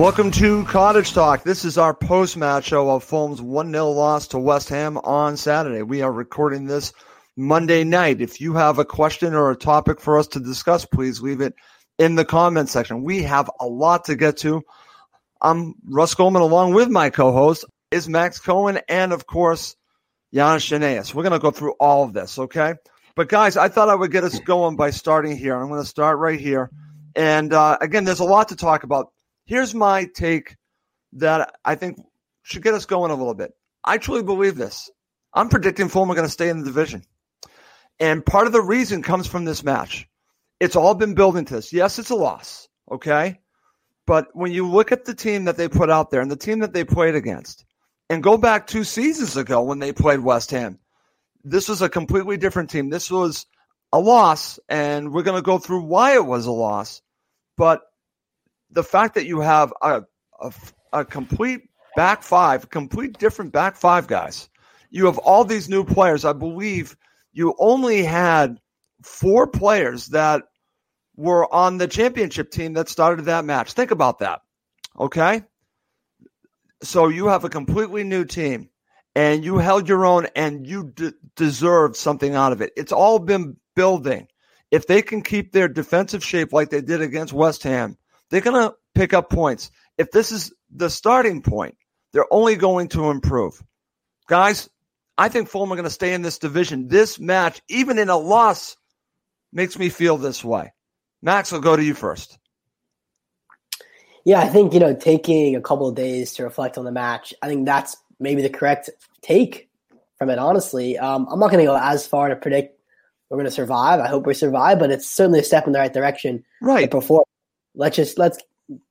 Welcome to Cottage Talk. This is our post match show of Fulham's 1 0 loss to West Ham on Saturday. We are recording this Monday night. If you have a question or a topic for us to discuss, please leave it in the comment section. We have a lot to get to. I'm Russ Goldman along with my co host is Max Cohen and, of course, Janis Janaeus. We're going to go through all of this, okay? But, guys, I thought I would get us going by starting here. I'm going to start right here. And uh, again, there's a lot to talk about Here's my take that I think should get us going a little bit. I truly believe this. I'm predicting Fulham are going to stay in the division. And part of the reason comes from this match. It's all been building to this. Yes, it's a loss, okay? But when you look at the team that they put out there and the team that they played against, and go back two seasons ago when they played West Ham, this was a completely different team. This was a loss, and we're going to go through why it was a loss. But the fact that you have a, a, a complete back five, complete different back five guys. You have all these new players. I believe you only had four players that were on the championship team that started that match. Think about that. Okay? So you have a completely new team and you held your own and you d- deserved something out of it. It's all been building. If they can keep their defensive shape like they did against West Ham, they're going to pick up points. If this is the starting point, they're only going to improve. Guys, I think Fulham are going to stay in this division. This match, even in a loss, makes me feel this way. Max, I'll go to you first. Yeah, I think, you know, taking a couple of days to reflect on the match, I think that's maybe the correct take from it, honestly. Um, I'm not going to go as far to predict we're going to survive. I hope we survive, but it's certainly a step in the right direction. Right. Before let's just let's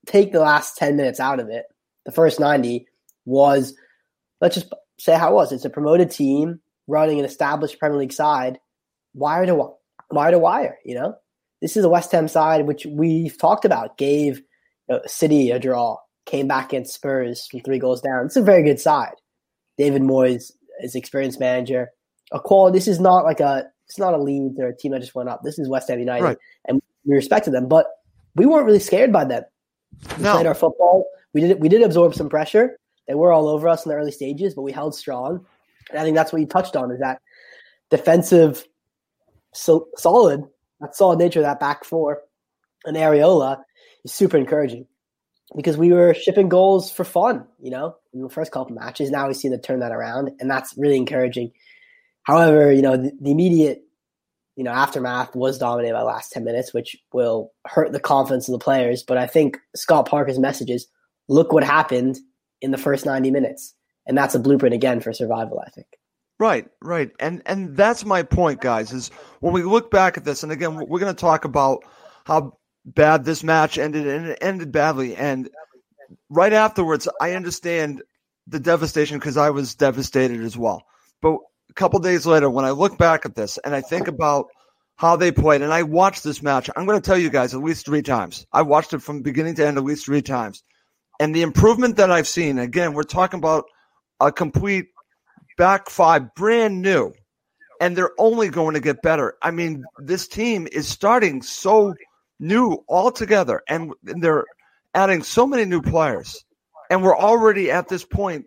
take the last 10 minutes out of it. The first 90 was let's just say how it was. It's a promoted team running an established Premier League side, wire to wire to wire, you know? This is a West Ham side which we've talked about, gave you know, City a draw, came back against Spurs from three goals down. It's a very good side. David Moyes is experienced manager. A quality this is not like a it's not a Leeds or a team that just went up. This is West Ham United. Right. And we respected them. But we weren't really scared by them. We no. played our football. We did we did absorb some pressure. They were all over us in the early stages, but we held strong. And I think that's what you touched on is that defensive so solid, that solid nature of that back four and Areola is super encouraging because we were shipping goals for fun, you know, in the first couple matches. Now we see them turn that around, and that's really encouraging. However, you know, the, the immediate you know, aftermath was dominated by the last 10 minutes, which will hurt the confidence of the players. But I think Scott Parker's message is look what happened in the first 90 minutes. And that's a blueprint again for survival, I think. Right, right. And and that's my point, guys, is when we look back at this, and again, we're going to talk about how bad this match ended, and it ended badly. And right afterwards, I understand the devastation because I was devastated as well. But a couple days later, when I look back at this and I think about how they played, and I watched this match, I'm going to tell you guys at least three times. I watched it from beginning to end at least three times. And the improvement that I've seen, again, we're talking about a complete back five, brand new, and they're only going to get better. I mean, this team is starting so new altogether, and they're adding so many new players. And we're already at this point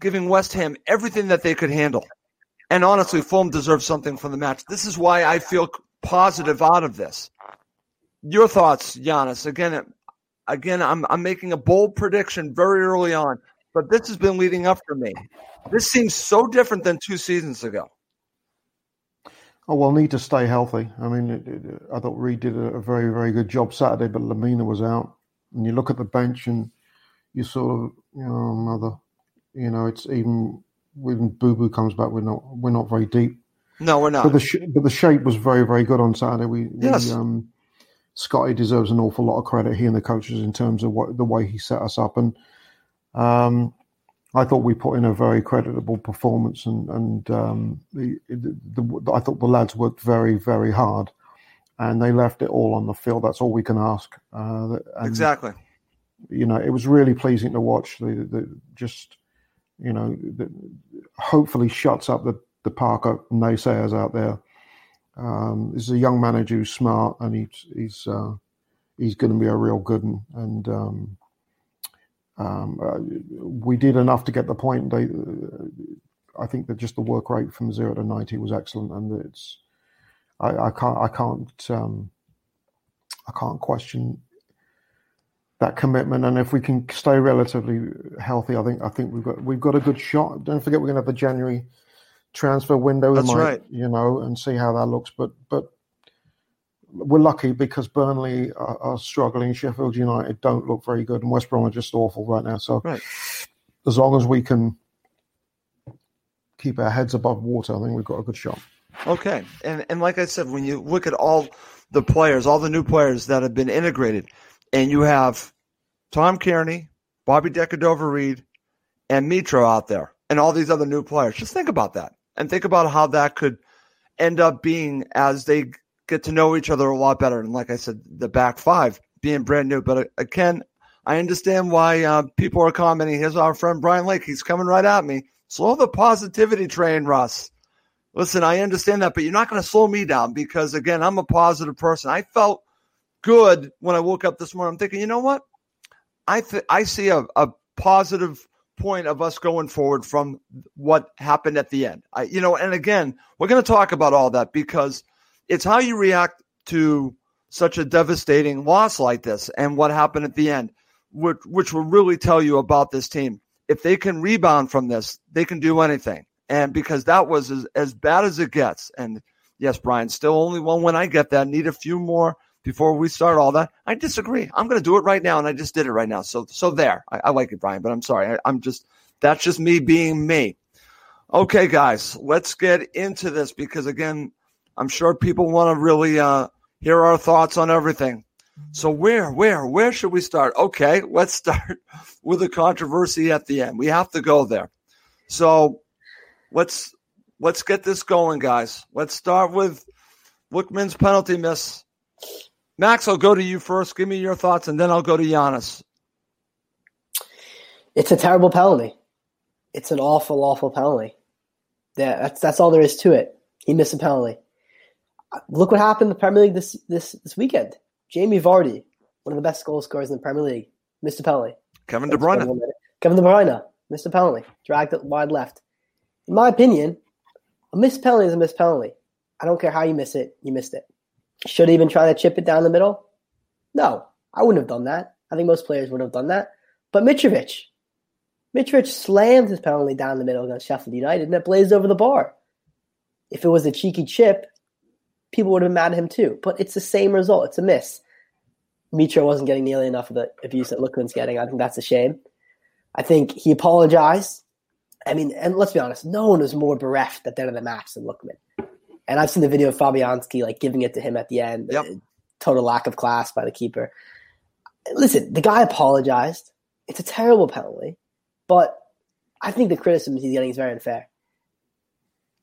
giving West Ham everything that they could handle. And honestly, Fulham deserves something from the match. This is why I feel positive out of this. Your thoughts, Giannis? Again, again, I'm I'm making a bold prediction very early on, but this has been leading up for me. This seems so different than two seasons ago. Oh well, need to stay healthy. I mean, it, it, I thought Reid did a, a, very, very good job Saturday, but Lemina was out, and you look at the bench and you sort of, you know, mother, you know, it's even when Boo Boo comes back, we're not, we're not very deep. No, we're not. But the sh- but the shape was very, very good on Saturday. We, yes. We, um, Scotty deserves an awful lot of credit. He and the coaches in terms of what the way he set us up, and um, I thought we put in a very creditable performance, and and um, the, the, the, I thought the lads worked very very hard, and they left it all on the field. That's all we can ask. Uh, and, exactly. You know, it was really pleasing to watch. The, the just you know, hopefully shuts up the the Parker naysayers out there. Um, this is a young manager who's smart, and he's he's uh, he's going to be a real good one. And um, um, uh, we did enough to get the point. They, uh, I think that just the work rate from zero to ninety was excellent, and it's I, I can't I can't um, I can't question that commitment. And if we can stay relatively healthy, I think I think we've got we've got a good shot. Don't forget we're going to have the January transfer window. That's might, right. You know, and see how that looks. But but we're lucky because Burnley are, are, struggling. Sheffield United don't look very good, and West Brom are just awful right now. So, right. as long as we can keep our heads above water, I think we've got a good shot. Okay, and and like I said, when you look at all the players, all the new players that have been integrated, and you have Tom Cairney, Bobby Decordova-Reid, and Mitro out there, and all these other new players. Just think about that, and think about how that could end up being as they get to know each other a lot better. And like I said, the back five being brand new. But uh, again, I understand why uh, people are commenting. Here's our friend Brian Lake. He's coming right at me. Slow the positivity train, Russ. Listen, I understand that, but you're not going to slow me down because, again, I'm a positive person. I felt good when I woke up this morning. I'm thinking, you know what? I th- I see a, a positive point of us going forward from what happened at the end. I, you know, and again, we're going to talk about all that because – it's how you react to such a devastating loss like this and what happened at the end, which, which will really tell you about this team. If they can rebound from this, they can do anything. And because that was as, as bad as it gets. And yes, Brian, still only one when I get that. Need a few more before we start all that. I disagree. I'm going to do it right now. And I just did it right now. So, so there. I, I like it, Brian, but I'm sorry. I, I'm just, that's just me being me. Okay, guys, let's get into this because again, I'm sure people want to really uh, hear our thoughts on everything. So where, where, where should we start? Okay, let's start with the controversy at the end. We have to go there. So let's let's get this going, guys. Let's start with Lookman's penalty miss. Max, I'll go to you first. Give me your thoughts, and then I'll go to Giannis. It's a terrible penalty. It's an awful, awful penalty. Yeah, that's that's all there is to it. He missed a penalty look what happened in the Premier League this this this weekend. Jamie Vardy, one of the best goal scorers in the Premier League, missed a penalty. Kevin De Bruyne. Kevin De Bruyne missed a penalty, dragged it wide left. In my opinion, a missed penalty is a missed penalty. I don't care how you miss it, you missed it. Should he even try to chip it down the middle? No, I wouldn't have done that. I think most players would have done that. But Mitrovic, Mitrovic slammed his penalty down the middle against Sheffield United, and it blazed over the bar. If it was a cheeky chip, people would have been mad at him too. But it's the same result. It's a miss. Mitro wasn't getting nearly enough of the abuse that Lookman's getting. I think that's a shame. I think he apologized. I mean, and let's be honest, no one was more bereft at the end of the match than Lookman. And I've seen the video of Fabianski like giving it to him at the end. Yep. Total lack of class by the keeper. Listen, the guy apologized. it's a terrible penalty, but I think the criticism he's getting is very unfair.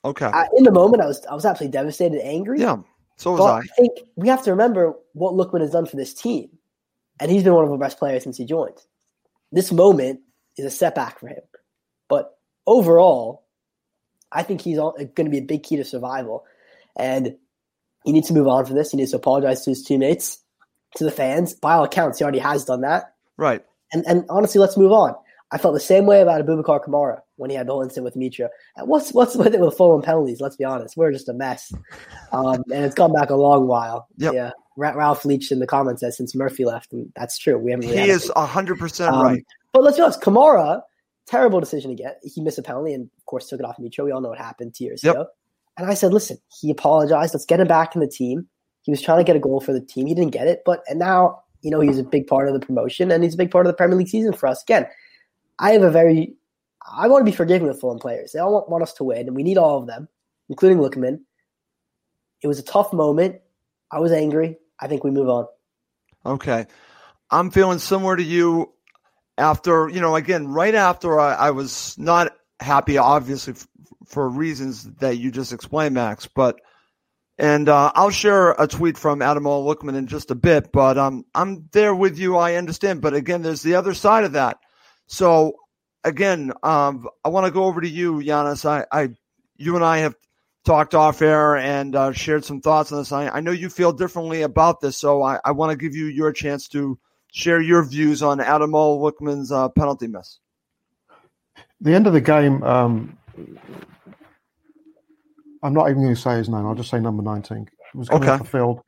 Okay. I, in the moment, I was I was absolutely devastated, and angry. yeah. So was I. I think we have to remember what Lookman has done for this team, and he's been one of our best players since he joined. This moment is a setback for him, but overall, I think he's going to be a big key to survival, and he needs to move on from this. He needs to apologize to his teammates, to the fans. By all accounts, he already has done that. Right. And and honestly, let's move on. I felt the same way about Aboubakar Kamara when he had the whole incident with Mitro. And what's what's with it with Fulham penalties? Let's be honest, we're just a mess, um, and it's gone back a long while. Yep. Yeah, Ralph Leach in the comments says since Murphy left, and that's true. We haven't. Really He is hundred percent um, right. But let's be honest, Kamara, terrible decision to get. He missed a penalty and, of course, took it off Mitro. We all know what happened two years Yep. ago. And I said, listen, he apologized. Let's get him back in the team. He was trying to get a goal for the team. He didn't get it. But and now, you know, he's a big part of the promotion and he's a big part of the Premier League season for us. Again, I have a very, I want to be forgiving with Fulham players. They all want, want us to win, and we need all of them, including Lookman. It was a tough moment. I was angry. I think we move on. Okay. I'm feeling similar to you after, you know, again, right after I, I was not happy, obviously, for reasons that you just explained, Max. But, and uh, I'll share a tweet from Ademola. In just a bit, but um, I'm there with you. I understand. But again, there's the other side of that. So, again, um, I want to go over to you, Giannis. I, I, you and I have talked off air and uh, shared some thoughts on this. I, I know you feel differently about this, so I, I want to give you your chance to share your views on Ademola. Uh, penalty miss. the end of the game, um, I'm not even going to say his name. I'll just say number 19. He was coming Okay. off the field,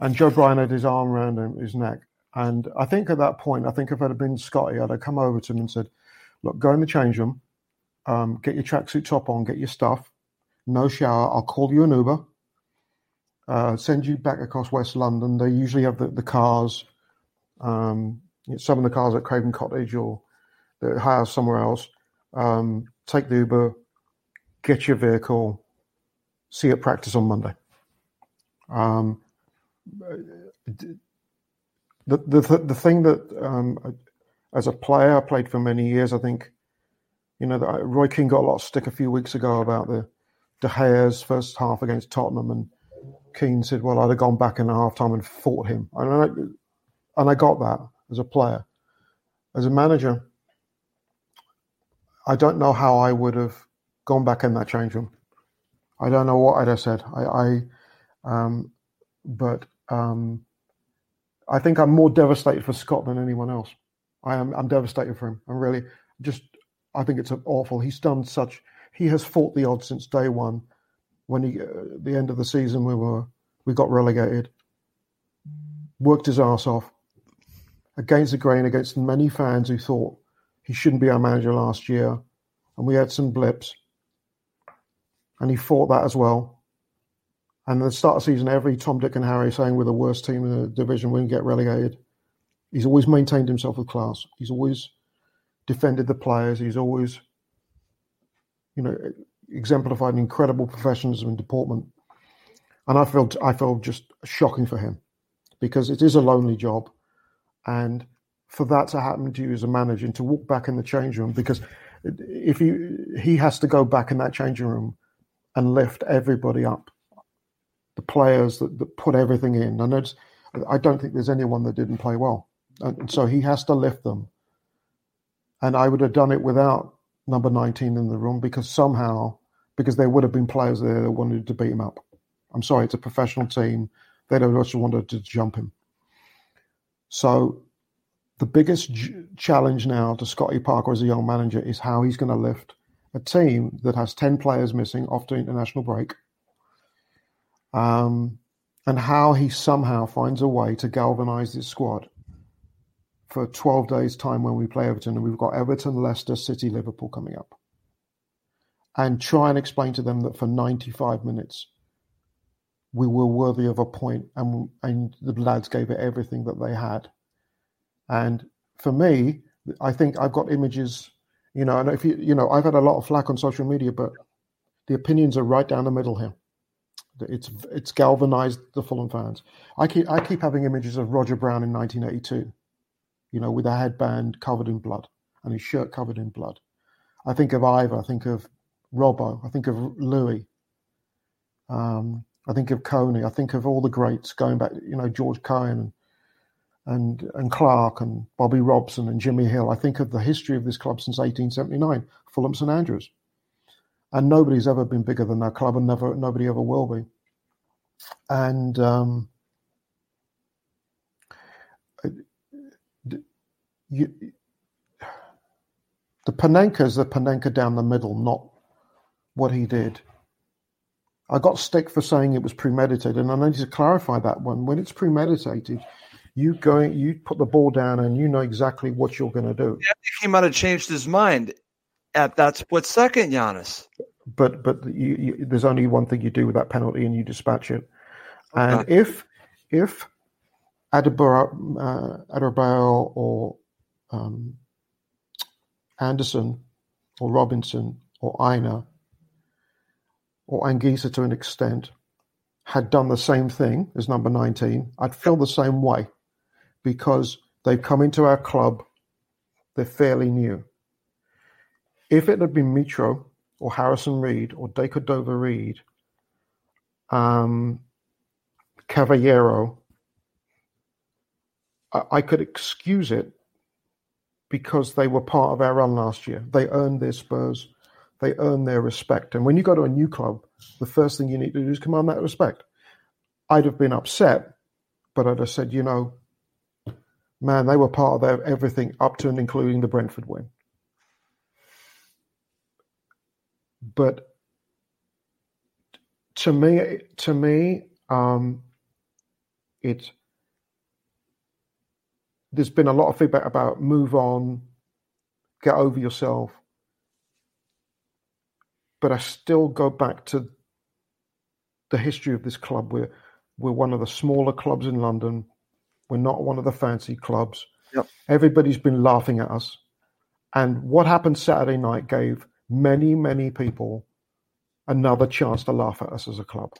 and Joe Bryan had his arm around him, his neck. And I think at that point, I think if it had been Scotty, I'd have come over to him and said, "Look, go in the change room, um, get your tracksuit top on, get your stuff, no shower. I'll call you an Uber, uh, send you back across West London. They usually have the, the cars, um, some of the cars at Craven Cottage or the house somewhere else. Um, take the Uber, get your vehicle, see at practice on Monday. Um, the, the the thing that um, as a player I played for many years, I think you know Roy Keane got a lot of stick a few weeks ago about the De Gea's first half against Tottenham, and Keane said, "Well, I'd have gone back in the half time and fought him," and I, and I got that as a player, as a manager. I don't know how I would have gone back in that change room. I don't know what I'd have said. I, I um, but um, I think I'm more devastated for Scott than anyone else. I am. I'm devastated for him. I'm really just. I think it's awful. He's done such. He has fought the odds since day one. When he, uh, the end of the season, we were we got relegated. Worked his ass off against the grain, against many fans who thought he shouldn't be our manager last year, and we had some blips. And he fought that as well. And at the start of the season, every Tom, Dick, and Harry saying we're the worst team in the division, we can get relegated. He's always maintained himself with class. He's always defended the players. He's always, you know, exemplified an incredible professionalism and deportment. And I felt I felt just shocking for him because it is a lonely job, and for that to happen to you as a manager and to walk back in the change room because if you he has to go back in that changing room and lift everybody up, the players that, that put everything in. And it's, I don't think there's anyone that didn't play well, and so he has to lift them. And I would have done it without number 19 in the room because somehow, because there would have been players there that wanted to beat him up. I'm sorry, it's a professional team. They'd have just wanted to jump him. So the biggest challenge now to Scotty Parker as a young manager is how he's going to lift a team that has 10 players missing after international break um, and how he somehow finds a way to galvanize this squad for 12 days' time when we play Everton. And we've got Everton, Leicester, City, Liverpool coming up. And try and explain to them that for 95 minutes, we were worthy of a point and, and the lads gave it everything that they had. And for me, I think I've got images, you know, and if you, you know, I've had a lot of flack on social media, but the opinions are right down the middle here. It's it's galvanized the Fulham fans. I keep I keep having images of Roger Brown in 1982. you know, with a headband covered in blood and his shirt covered in blood. I think of Ivor, I think of Robbo, I think of Louis, um, I think of Coney, I think of all the greats going back, you know, George Cohen and, and, Clark and Bobby Robson and Jimmy Hill. I think of the history of this club since 1879, Fulham St Andrews. And nobody's ever been bigger than that club and never nobody ever will be. And um, you, the Panenka is the Panenka down the middle, not what he did. I got stick for saying it was premeditated, and I need to clarify that one. When it's premeditated, you go, you put the ball down, and you know exactly what you're going to do. Yeah, he might have changed his mind at that split second, Giannis. But but you, you, there's only one thing you do with that penalty, and you dispatch it. And Okay. if if Adebayo, uh, Adebayo or um, Andersen or Robinson or Aina or Anguissa to an extent had done the same thing as number 19, I'd feel the same way because they've come into our club, they're fairly new. If it had been Mitro or Harrison Reed or Decordova Reid, um, Cavaleiro, I, I could excuse it because they were part of our run last year. They earned their spurs, they earned their respect. And when you go to a new club, the first thing you need to do is command that respect. I'd have been upset, but I'd have said, you know, man, they were part of their, everything up to and including the Brentford win. But to me, to me, um, it there's been a lot of feedback about move on, get over yourself. But I still go back to the history of this club. We're we're one of the smaller clubs in London. We're not one of the fancy clubs. Yep. Everybody's been laughing at us. And what happened Saturday night gave many, many people another chance to laugh at us as a club.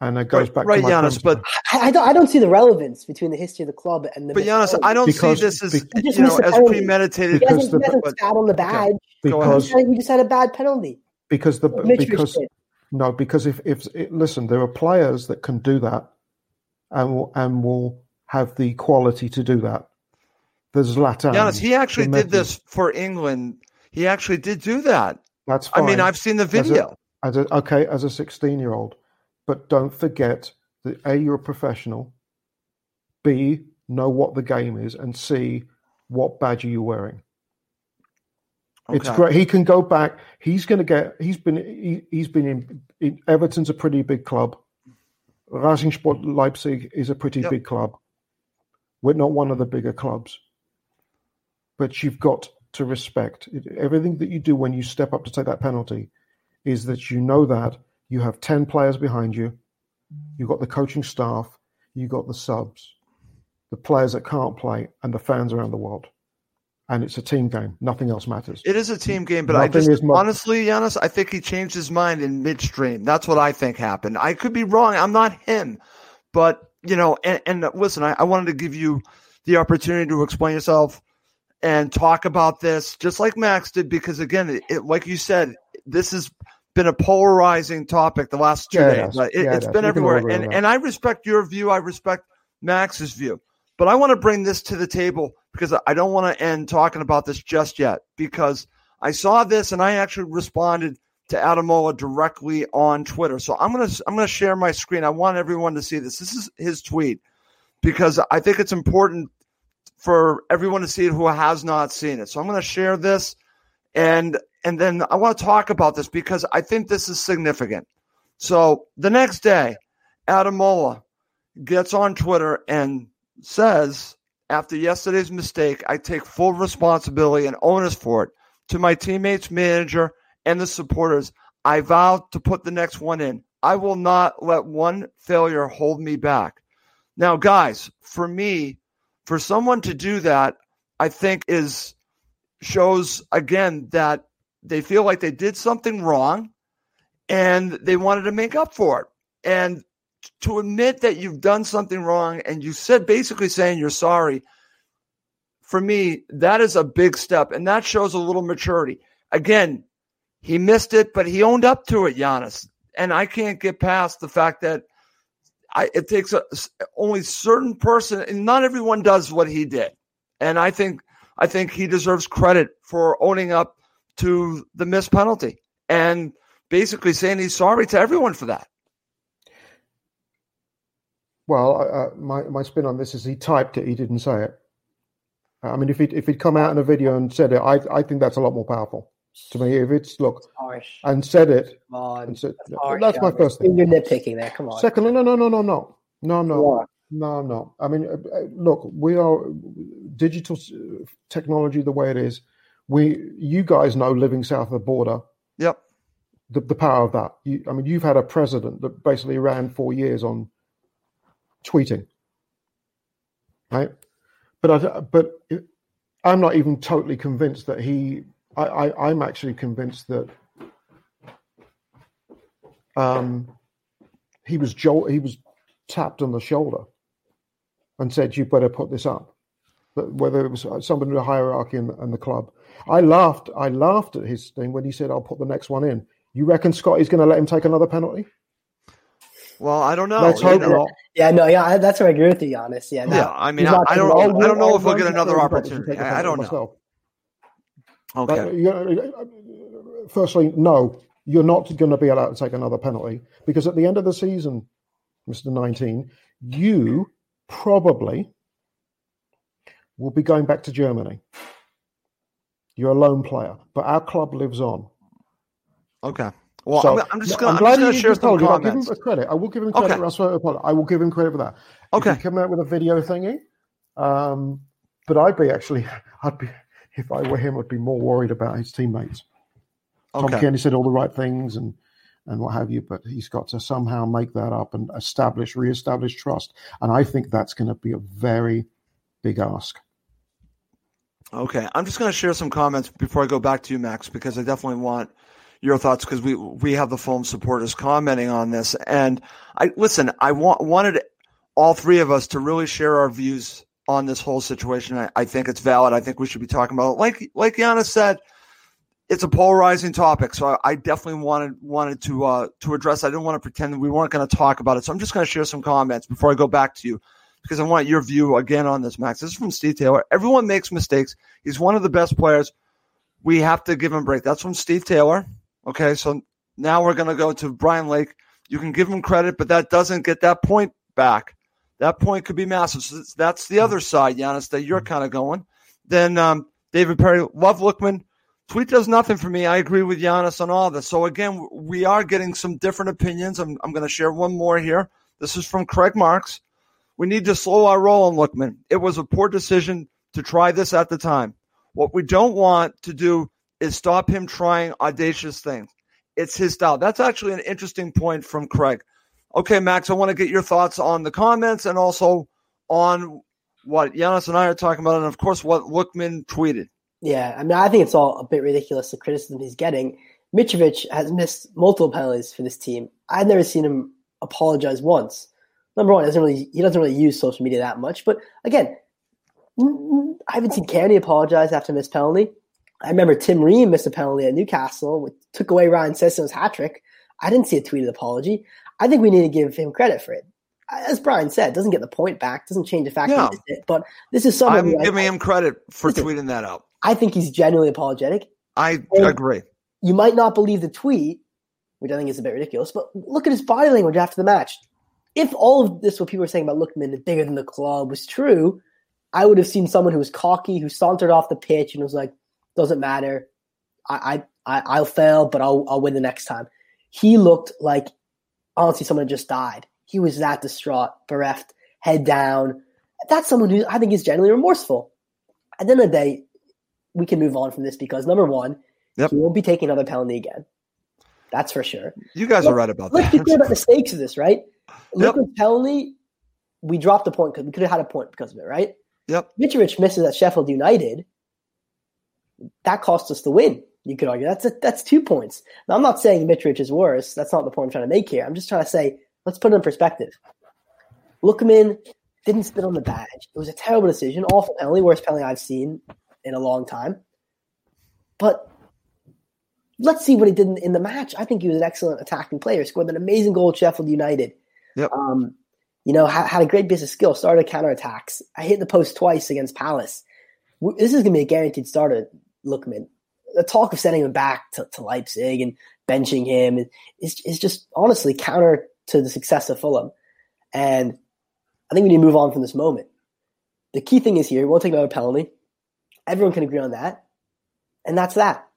And it goes Right, back right, to Giannis, but I, I don't. I don't see the relevance between the history of the club and the. but Giannis, I don't Because- see this as be- You know as premeditated. He because hasn't, the- but- on the badge. Go ahead. because You just had a bad penalty. because the Mitch because did. no because if if it, listen there are players that can do that and will, and will have the quality to do that there's Latin Giannis, he actually did this for England. He actually did do that. that's fine. I mean, I've seen the As a- video. as a, okay as a 16 year old but don't forget that a you're a professional b know what the game is and c what badge are you wearing it's great. He can go back. He's going to get. He's been. He, he's been in, in. Everton's a pretty big club. Racing Sport Leipzig is a pretty Yep. big club. We're not one of the bigger clubs, but you've got to respect it. everything that you do when you step up to take that penalty. Is that you know that you have ten players behind you. You've got the coaching staff. You've got the subs, the players that can't play, and the fans around the world. And it's a team game. Nothing else matters. It is a team game, but I Nothing just is mo- honestly, Giannis, I think he changed his mind in midstream. That's what I think happened. I could be wrong. I'm not him, but you know, and, and uh, listen, I, I wanted to give you the opportunity to explain yourself and talk about this, just like Max did, because again, it, it, like you said, this has been a polarizing topic the last two Yeah, days. It, Yeah, has has. been everywhere, and and I respect your view. I respect Max's view. But I want to bring this to the table because I don't want to end talking about this just yet because I saw this and I actually responded to Ademola directly on Twitter. So I'm gonna I'm gonna share my screen. I want everyone to see this. This is his tweet because I think it's important for everyone to see it who has not seen it. So I'm gonna share this and and then I want to talk about this because I think this is significant. So the next day, Ademola gets on Twitter and says, after yesterday's mistake, I take full responsibility and onus for it. To my teammates, manager, and the supporters, I vow to put the next one in. I will not let one failure hold me back. Now, guys, for me, for someone to do that, I think is shows again that they feel like they did something wrong and they wanted to make up for it. And to admit that you've done something wrong and you said basically saying you're sorry for me, that is a big step, and that shows a little maturity. Again, he missed it, but he owned up to it, Giannis. And I can't get past the fact that I, it takes a, only certain person, and not everyone does what he did. And I think I think he deserves credit for owning up to the missed penalty and basically saying he's sorry to everyone for that. Well, uh, my my spin on this is he typed it, he didn't say it. I mean, if he if he'd come out in a video and said it, I I think that's a lot more powerful to me. If it's look harsh. and said it, Come on. and said, That's, harsh, that's my first thing. You're nitpicking there. Come on. Secondly, no, no, no, no, no, no, no, What? no, no. I mean, uh, uh, look, we are digital technology the way it is. We, you guys know, living south of the border, Yep. the, the power of that. You, I mean, you've had a president that basically ran four years on tweeting, right? But I, but I'm not even totally convinced that he. I, I I'm actually convinced that um, he was jo- he was tapped on the shoulder and said, "You better put this up." But whether it was somebody in the hierarchy in, in the club, I laughed. I laughed at his thing when he said, "I'll put the next one in." You reckon Scotty's going to let him take another penalty? Well, I don't know. Let's you hope know. not. Yeah, no, yeah, I- that's where I agree with you, Giannis. Yeah, no. Yeah, I mean, I, I don't know. I don't know if we'll get another opportunity. I, I don't know. myself. Okay. Firstly, no, you're not going to be allowed to take another penalty because at the end of the season, Mr. 19, you probably will be going back to Germany. You're a lone player, but our club lives on. Okay. Well, So, I'm, I'm just going. I'm, glad just going you to share some you. I'll give him credit. I will give him credit. Okay. I will give him credit for that. Okay. If he come out with a video thingy, um, but I'd be actually, I'd be, if I were him, I'd be more worried about his teammates. Tom Cairney said all the right things and and what have you, but he's got to somehow make that up and establish, reestablish trust. And I think that's going to be a very big ask. Okay, I'm just going to share some comments before I go back to you, Max, because I definitely want your thoughts because we we have the foam supporters commenting on this, and I listen. I want wanted all three of us to really share our views on this whole situation. I, I think it's valid. I think we should be talking about it. Like like Giannis said, it's a polarizing topic, so I, I definitely wanted wanted to uh, to address. I didn't want to pretend that we weren't going to talk about it, so I'm just going to share some comments before I go back to you because I want your view again on this, Max. This is from Steve Taylor. Everyone makes mistakes. He's one of the best players. We have to give him a break. That's from Steve Taylor. Okay, so now we're going to go to Brian Lake. You can give him credit, but that doesn't get that point back. That point could be massive. So that's the other side, Giannis, that you're kind of going. Then um, David Perry, love Lookman. Tweet does nothing for me. I agree with Giannis on all this. So again, we are getting some different opinions. I'm, I'm going to share one more here. This is from Craig Marks. We need to slow our roll on Lookman. It was a poor decision to try this at the time. What we don't want to do is stop him trying audacious things. It's his style. That's actually an interesting point from Craig. Okay, Max, I want to get your thoughts on the comments and also on what Giannis and I are talking about, and of course, what Lookman tweeted. Yeah, I mean, I think it's all a bit ridiculous the criticism he's getting. Mitrovic has missed multiple penalties for this team. I've never seen him apologize once. Number one, he doesn't really he doesn't really use social media that much. But again, I haven't seen Candy apologize after missed penalty. I remember Tim Ream missed a penalty at Newcastle, which took away Ryan Sessegnon's hat trick. I didn't see a tweeted apology. I think we need to give him credit for it. As Brian said, doesn't get the point back, doesn't change the fact Yeah. that it. But this is someone I'm who I- giving him credit for Listen. tweeting that out. I think he's genuinely apologetic. I And- agree. You might not believe the tweet, which I think is a bit ridiculous, but look at his body language after the match. If all of this, what people were saying about Lookman is bigger than the club, was true, I would have seen someone who was cocky, who sauntered off the pitch and was like, "Doesn't matter, I, I, I I'll fail, but I'll, I'll win the next time." He looked like honestly someone just died. He was that distraught, bereft, head down. That's someone who I think is genuinely remorseful. At the end of the day, we can move on from this because number one, Yep. he won't be taking another penalty again. That's for sure. You guys are right about Let's be clear that. about the stakes of this, right? Yep. Look at penalty. We dropped a point because we could have had a point because of it, right? Yep. Mitrovic misses at Sheffield United. That cost us the win. You could argue that's a, that's two points. Now I'm not saying Mitrovic is worse. That's not the point I'm trying to make here. I'm just trying to say let's put it in perspective. Lookman didn't spit on the badge. It was a terrible decision, awful penalty, worst penalty I've seen in a long time. But let's see what he did in, in the match. I think he was an excellent attacking player. Scored an amazing goal at Sheffield United. Yep. Um, you know, had, had a great bit of skill, started counterattacks. I hit the post twice against Palace. This is going to be a guaranteed starter, Lookman. The talk of sending him back to, to Leipzig and benching him is, is just honestly counter to the success of Fulham. And I think we need to move on from this moment. The key thing is here, we won't take another penalty. Everyone can agree on that. And that's that.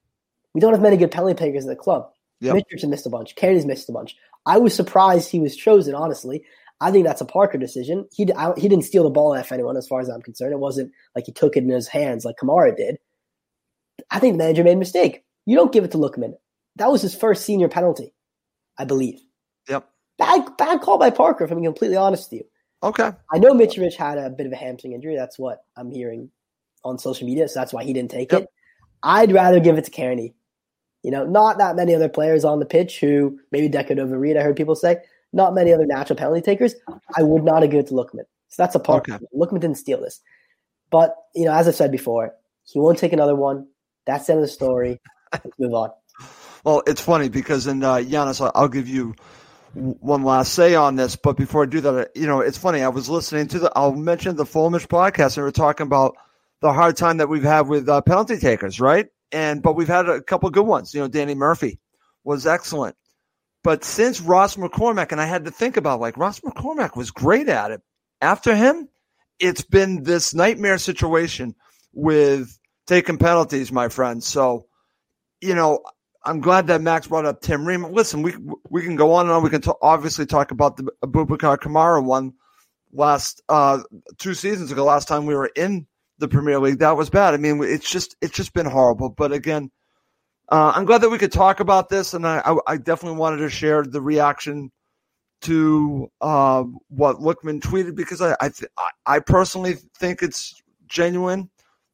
We don't have many good penalty takers at the club. Yep. Richardson missed a bunch. Kennedy's missed a bunch. I was surprised he was chosen, honestly. I think that's a Parker decision. He, I, he didn't steal the ball off anyone, as far as I'm concerned. It wasn't like he took it in his hands like Kamara did. I think the manager made a mistake. You don't give it to Lookman. That was his first senior penalty, I believe. Yep. Bad, bad call by Parker, if I'm completely honest with you. Okay. I know Mitrovic had a bit of a hamstring injury. That's what I'm hearing on social media, so that's why he didn't take Yep. it. I'd rather give it to Cairney. You know, not that many other players on the pitch who maybe Decordova Reid, I heard people say, not many other natural penalty takers. I would not have given it to Lookman. So that's a part. Okay. Lookman didn't steal this. But, you know, as I've said before, he won't take another one. That's the end of the story. Let's move on. Well, it's funny because, and uh, Giannis, I'll give you one last say on this. But before I do that, you know, it's funny. I was listening to the, I'll mention the Fulhamish podcast, and we are talking about the hard time that we've had with uh, penalty takers, right? And, but we've had a couple good ones. You know, Danny Murphy was excellent. But since Ross McCormack, and I had to think about like Ross McCormack was great at it. After him, it's been this nightmare situation with taking penalties, my friend. So, you know, I'm glad that Max brought up Tim Ream. Listen, we we can go on and on. We can t- obviously talk about the Aboubakar Kamara one last uh, two seasons ago. Last time we were in the Premier League, that was bad. I mean, it's just it's just been horrible. But again, uh, I'm glad that we could talk about this, and I, I, I definitely wanted to share the reaction to uh, what Lookman tweeted because I I, th- I personally think it's genuine.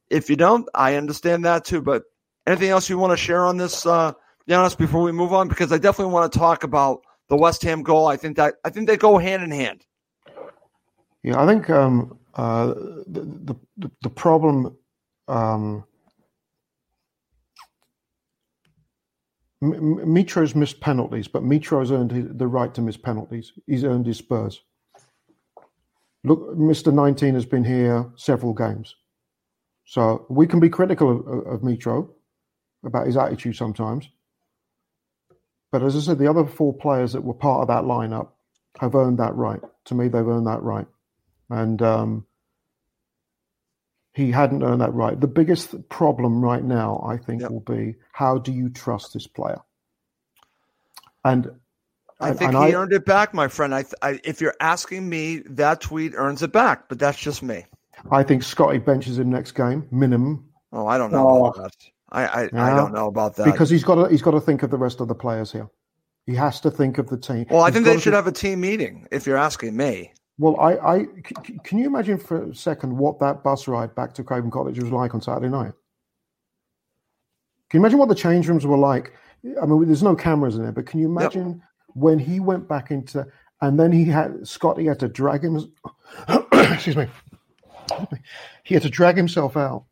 If you don't, I understand that too. But anything else you want to share on this, uh, Giannis, before we move on? Because I definitely want to talk about the West Ham goal. I think that I think they go hand in hand. Yeah, I think um, uh, the, the the problem. Um, Mitro's missed penalties, but Mitro's earned the right to miss penalties. He's earned his spurs. Look, Mr. 19 has been here several games. So we can be critical of, of, Mitro about his attitude sometimes. But as I said, the other four players that were part of that lineup have earned that right. To me, they've earned that right. And um, he hadn't earned that right. The biggest problem right now, I think, Yep. will be how do you trust this player? And I and- think and he earned it back, my friend. I, I if you're asking me, that tweet earns it back, but that's just me. I think Scotty benches him next game, minimum, Oh, I don't know Oh. about that. I I, I don't know about that because he's got to he's got to think of the rest of the players here. He has to think of the team. Well, I He's think they should think- have a team meeting. If you're asking me, Well, I, I c- can you imagine for a second what that bus ride back to Craven Cottage was like on Saturday night? Can you imagine what the change rooms were like? I mean, there's no cameras in there, but can you imagine when he went back into and then he had Scotty had to drag him. excuse me. He had to drag himself out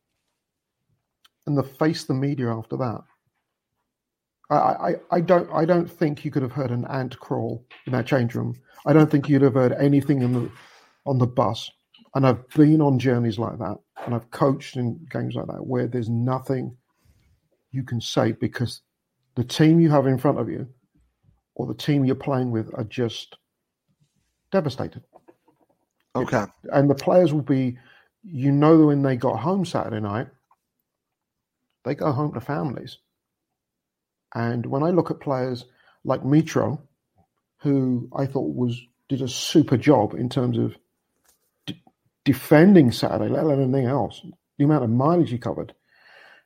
and the face the media after that. I, I, I don't I don't think you could have heard an ant crawl in that change room. I don't think you'd have heard anything in the on the bus. And I've been on journeys like that, and I've coached in games like that where there's nothing you can say because the team you have in front of you or the team you're playing with are just devastated. Okay, And the players will be, you know, when they got home Saturday night, they go home to families. And when I look at players like Mitro, who I thought was did a super job in terms of d- defending Saturday, let alone anything else, the amount of mileage he covered.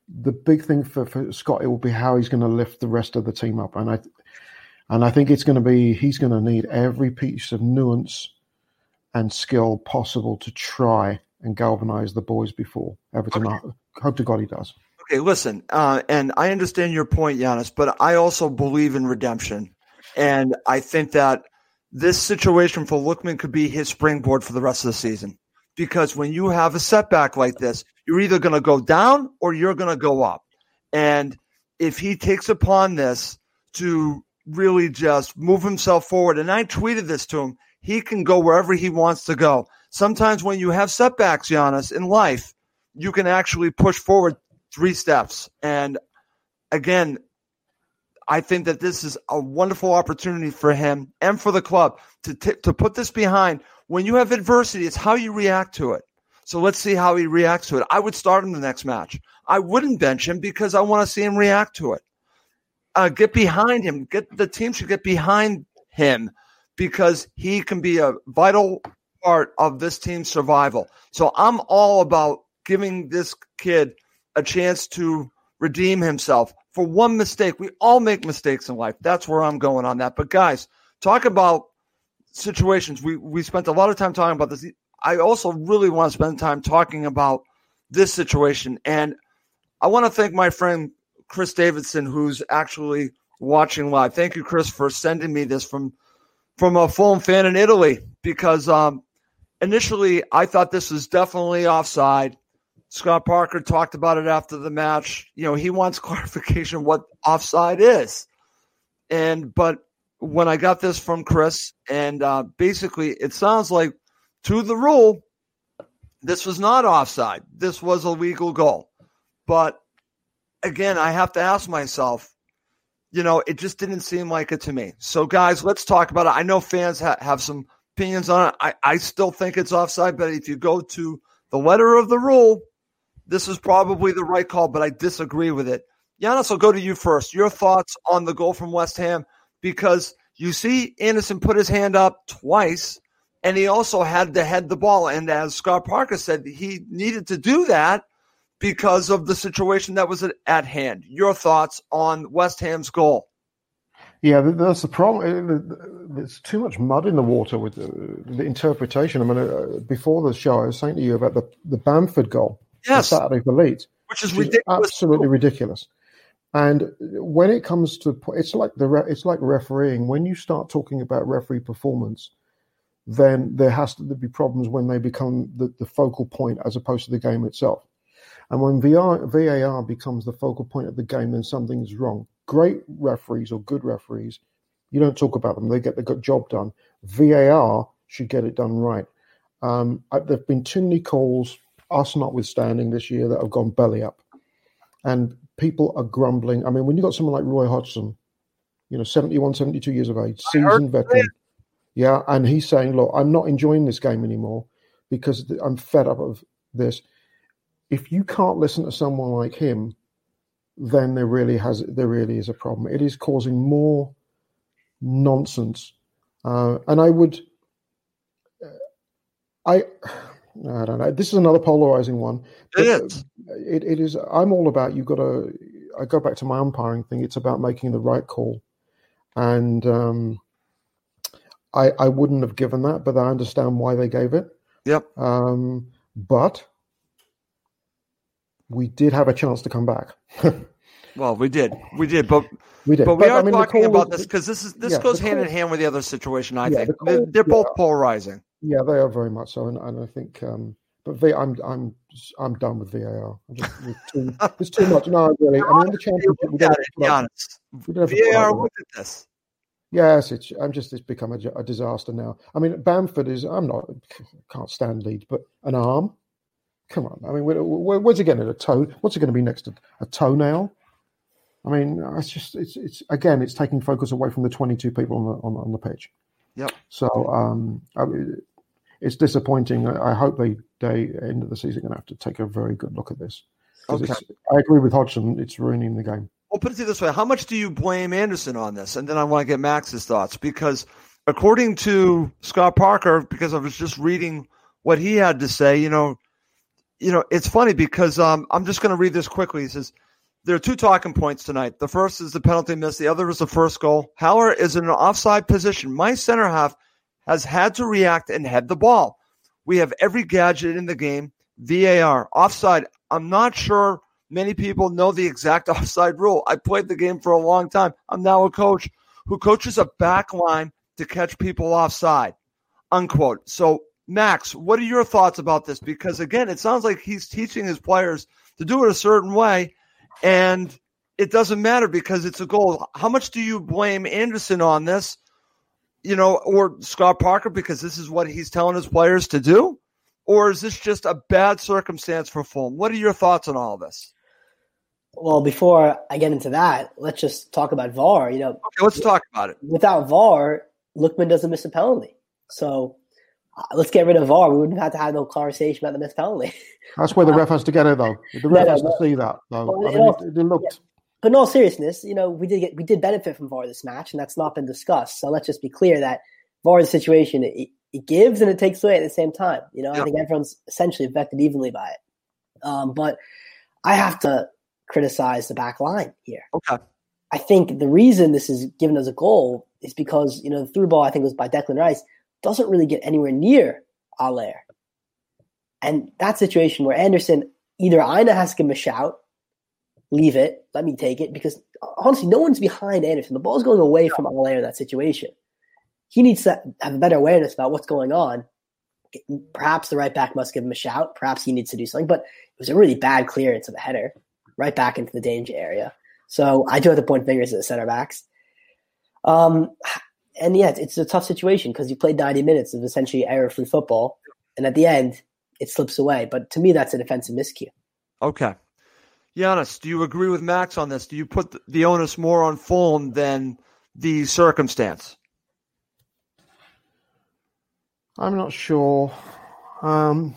The big thing for, for Scott will be how he's going to lift the rest of the team up, and I and I think it's going to be he's going to need every piece of nuance and skill possible to try and galvanize the boys before Everton. I hope to God he does. okay. Listen, uh, and I understand your point, Giannis, but I also believe in redemption, and I think that this situation for Lookman could be his springboard for the rest of the season. Because when you have a setback like this, you're either going to go down or you're going to go up. And if he takes upon this to really just move himself forward, and I tweeted this to him, he can go wherever he wants to go. Sometimes when you have setbacks, Giannis, in life, you can actually push forward three steps. And again, I think that this is a wonderful opportunity for him and for the club to t- to put this behind. When you have adversity, it's how you react to it. So let's see how he reacts to it. I would start him the next match. I wouldn't bench him because I want to see him react to it. Uh, get behind him. Get the team should get behind him because he can be a vital part of this team's survival. So I'm all about giving this kid a chance to redeem himself for one mistake. We all make mistakes in life. That's where I'm going on that. But guys, talk about situations. We we spent a lot of time talking about this. I also really want to spend time talking about this situation. And I want to thank my friend Chris Davidson, who's actually watching live. Thank you, Chris, for sending me this from from a Fulham fan in Italy because um, initially I thought this was definitely offside. Scott Parker talked about it after the match. You know, he wants clarification what offside is. And but when I got this from Chris, and uh, basically it sounds like to the rule, this was not offside. This was a legal goal. But again, I have to ask myself, you know, it just didn't seem like it to me. So, guys, let's talk about it. I know fans ha- have some opinions on it. I, I still think it's offside, but if you go to the letter of the rule, this is probably the right call, but I disagree with it. Giannis, I'll go to you first. Your thoughts on the goal from West Ham because you see Andersen put his hand up twice, and he also had to head the ball. And as Scott Parker said, he needed to do that because of the situation that was at hand. Your thoughts on West Ham's goal? Yeah, that's the problem. There's too much mud in the water with the, interpretation. I mean, uh, before the show, I was saying to you about the, the Bamford goal, yes. the Saturday for Leeds, which is ridiculous, absolutely ridiculous. And when it comes to, it's like the it's like refereeing. When you start talking about referee performance, then there has to be problems when they become the, the focal point as opposed to the game itself. And when VR, VAR becomes the focal point of the game, then something is wrong. Great referees or good referees, you don't talk about them. They get the job done. VAR should get it done right. Um, there have been too many calls, us notwithstanding, this year that have gone belly up. And people are grumbling. I mean, when you've got someone like Roy Hodgson, you know, 71, 72 years of age, seasoned veteran. Yeah, and he's saying, look, I'm not enjoying this game anymore because I'm fed up of this if you can't listen to someone like him, then there really has there really is a problem. It is causing more nonsense, uh, and I would, I, I don't know. This is another polarizing one. It is. It, it is. I'm all about you've got to. I go back to my umpiring thing. It's about making the right call, and um, I I wouldn't have given that, but I understand why they gave it. Yep. Um, but we did have a chance to come back. well, we did, we did, but we did. But we but, are I mean, talking about this because this is this yeah, goes hand in hand with the other situation. I yeah, think the they're, both yeah. polarizing. Yeah, they are very much so, and, and I think. Um, but v, I'm I'm I'm done with VAR. Just, too, there's too much. No, really. I mean, the championship, we don't have to put up- we don't have VAR looked at this. Yes, it's. I'm just. It's become a, a disaster now. I mean, Bamford is. I'm not. Can't stand Leeds, but an arm. Come on. I mean, where, where, where's it getting? A toe? What's it going to be next? to A toenail? I mean, it's just. It's. It's again. It's taking focus away from the 22 people on the on, on the pitch. Yep. So, um, I mean, it's disappointing. I, I hope they they end of the season going to have to take a very good look at this. Okay. I agree with Hodgson. It's ruining the game. Well, put it this way: How much do you blame Andersen on this? And then I want to get Max's thoughts because, according to Scott Parker, because I was just reading what he had to say, you know, you know, it's funny because um, I'm just going to read this quickly. He says there are two talking points tonight. The first is the penalty miss. The other is the first goal. Haller is in an offside position. My center half has had to react and head the ball. We have every gadget in the game. VAR offside. I'm not sure many people know the exact offside rule. I played the game for a long time. I'm now a coach who coaches a back line to catch people offside. Unquote. So, Max, what are your thoughts about this? Because again, it sounds like he's teaching his players to do it a certain way, and it doesn't matter because it's a goal. How much do you blame Andersen on this? You know, or Scott Parker because this is what he's telling his players to do? Or is this just a bad circumstance for Fulham? What are your thoughts on all this? Well, before I get into that, let's just talk about VAR. You know, okay, let's talk about it. Without VAR, Lookman doesn't miss a penalty. So let's get rid of VAR. We wouldn't have to have no conversation about the missed penalty. That's where the ref has to get it, though. The ref no, has no, to see that, though. Well, I mean, it, it, it looked. Yeah. But in all seriousness, you know, we did get we did benefit from VAR this match, and that's not been discussed. So let's just be clear that VAR is a situation it, it gives and it takes away at the same time. You know, I think everyone's essentially affected evenly by it. Um, but I have to criticize the back line here. Okay. I think the reason this is given as a goal is because, you know, the through ball, I think was by Declan Rice, doesn't really get anywhere near Haller. And that situation where Andersen, either Aina has to give him a shout, leave it, let me take it, because honestly, no one's behind Andersen. The ball's going away from Haller in that situation. He needs to have a better awareness about what's going on. Perhaps the right back must give him a shout. Perhaps he needs to do something. But it was a really bad clearance of the header right back into the danger area. So I do have to point fingers at the center backs. Um, and yeah, it's a tough situation because you played 90 minutes of essentially error free football. And at the end, it slips away. But to me, that's a defensive miscue. Okay. Giannis, do you agree with Max on this? Do you put the onus more on Fulham than the circumstance? I'm not sure. Um,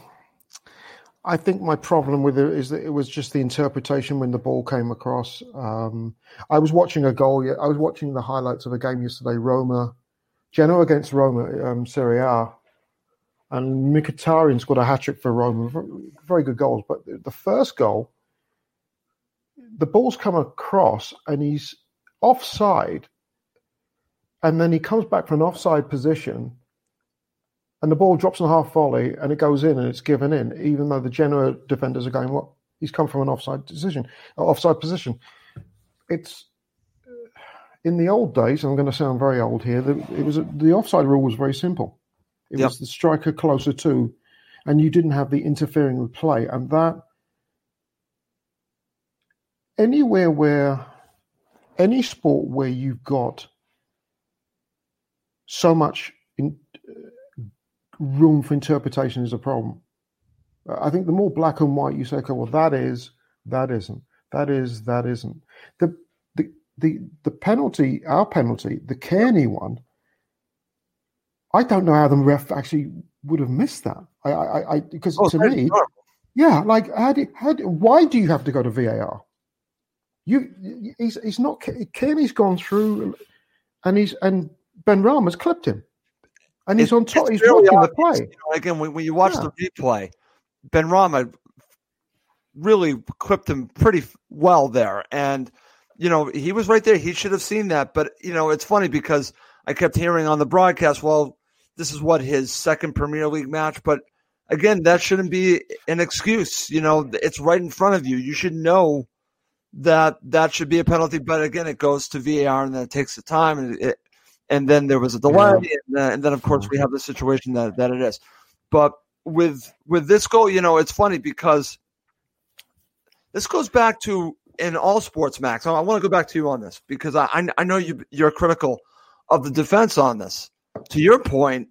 I think my problem with it is that it was just the interpretation when the ball came across. Um, I was watching a goal. I was watching the highlights of a game yesterday, Roma, Genoa against Roma, um, Serie A, and Mkhitaryan scored a hat trick for Roma. Very good goals, but the first goal, the ball's come across and he's offside, and then he comes back from an offside position and the ball drops on half volley and it goes in and it's given in, even though the Genoa defenders are going, "What? Well, he's come from an offside decision, uh, offside position." It's uh, in the old days. I'm going to sound very old here. The, it was the offside rule was very simple. It yep. was the striker closer to, and you didn't have the interfering with play, and that anywhere where any sport where you've got so much room for interpretation is a problem. I think the more black and white you say, okay, well, that is, that isn't, that is, that isn't. The the the the penalty, our penalty, the Cairney one. I don't know how the ref actually would have missed that. I, I, I because oh, to me, yeah, like how do, how do, why do you have to go to VAR? You, he's he's not. Cairney's gone through, and he's and Benrahma's clipped him and he's on top. He's really watching obvious. the play. You know, again, when, when, you watch yeah. the replay, Benrahma really clipped him pretty well there, and you know he was right there. He should have seen that, but you know it's funny because I kept hearing on the broadcast, well, this is what his second Premier League match, but again, that shouldn't be an excuse. You know, it's right in front of you. You should know that that should be a penalty, but again, it goes to VAR and then it takes the time and it, and then there was a delay, yeah. and, uh, and, then of course we have the situation that, that it is. But with with this goal, you know, it's funny because this goes back to in all sports, Max. I, I want to go back to you on this because I I know you you're critical of the defense on this. To your point,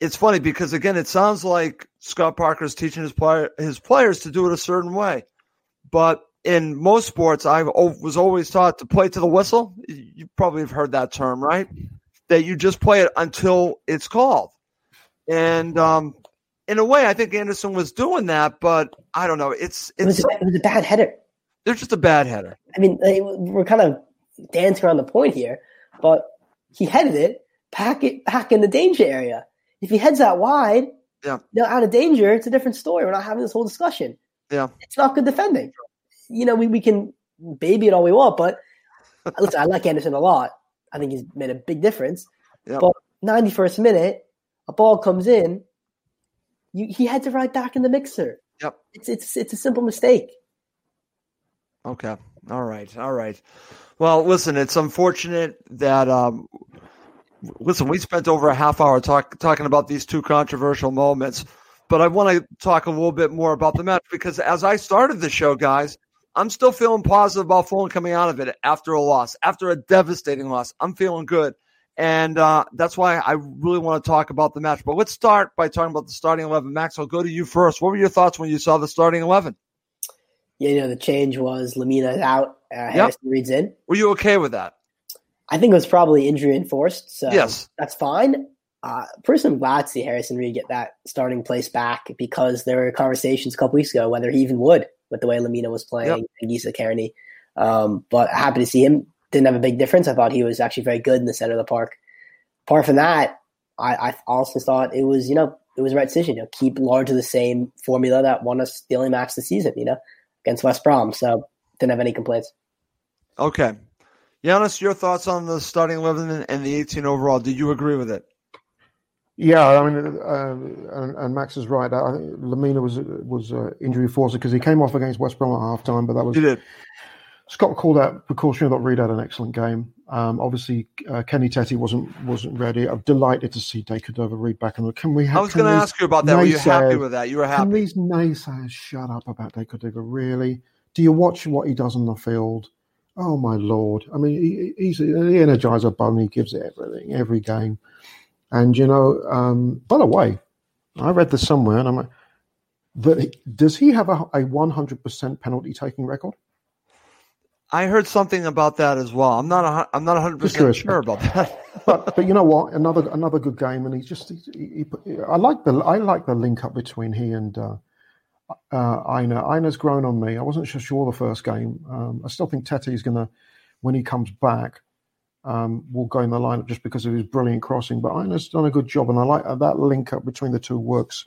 it's funny because again, it sounds like Scott Parker is teaching his player his players to do it a certain way, but in most sports, I was always taught to play to the whistle. You probably have heard that term, right? That you just play it until it's called. And um, in a way, I think Andersen was doing that, but I don't know. It's, it's it, was a, it was a bad header. They're just a bad header. I mean, we're kind of dancing around the point here, but he headed it back it back in the danger area. If he heads out wide, yeah, out of danger, it's a different story. We're not having this whole discussion. Yeah, it's not good defending you know, we, we can baby it all we want, but listen, I like Andersen a lot. I think he's made a big difference. Yep. But 91st minute, a ball comes in, you, he had to right back in the mixer. Yep. It's it's it's a simple mistake. Okay. All right. All right. Well, listen, it's unfortunate that um, listen, we spent over a half hour talk, talking about these two controversial moments, but I want to talk a little bit more about the match because as I started the show, guys, I'm still feeling positive about Fulham coming out of it after a loss, after a devastating loss. I'm feeling good. And uh, that's why I really want to talk about the match. But let's start by talking about the starting 11. Max, I'll go to you first. What were your thoughts when you saw the starting 11? Yeah, you know, the change was Lemina out, uh, Harrison yep. Reid's in. Were you okay with that? I think it was probably injury enforced. So yes. that's fine. Uh, personally, I'm glad to see Harrison Reid get that starting place back because there were conversations a couple weeks ago whether he even would with the way Lemina was playing yep. and Gisa Cairney. Um, but happy to see him. Didn't have a big difference. I thought he was actually very good in the center of the park. Apart from that, I, I also thought it was, you know, it was the right decision. You know, keep largely the same formula that won us the only match this season, you know, against West Brom. So didn't have any complaints. Okay. Giannis, your thoughts on the starting 11 and the 18 overall. Did you agree with it? Yeah, I mean, uh, and, and, Max is right. I think Lemina was was uh, injury forced because he came off against West Brom at half time, but that was he did. Scott called out precautionary that Reid had an excellent game. Um, obviously, uh, Kenny Tete wasn't wasn't ready. I'm delighted to see Decordova Reid back. And can we? I was going to ask you about that. Were you happy with that? You were happy. Can these naysayers shut up about Decordova? Really? Do you watch what he does on the field? Oh my lord! I mean, he, he's the energizer bunny. He gives it everything, every game. And you know, um, by the way, I read this somewhere, and I'm like, that does he have a, a 100% penalty taking record? I heard something about that as well. I'm not a, I'm not 100 percent sure about that. but but you know what? Another another good game, and he's just he, he, he, I like the I like the link up between he and uh, uh, Aina. Aina's grown on me. I wasn't sure the first game. Um, I still think Tete is going to when he comes back um, will go in the lineup just because of his brilliant crossing. But Aina's done a good job, and I like that link up between the two works.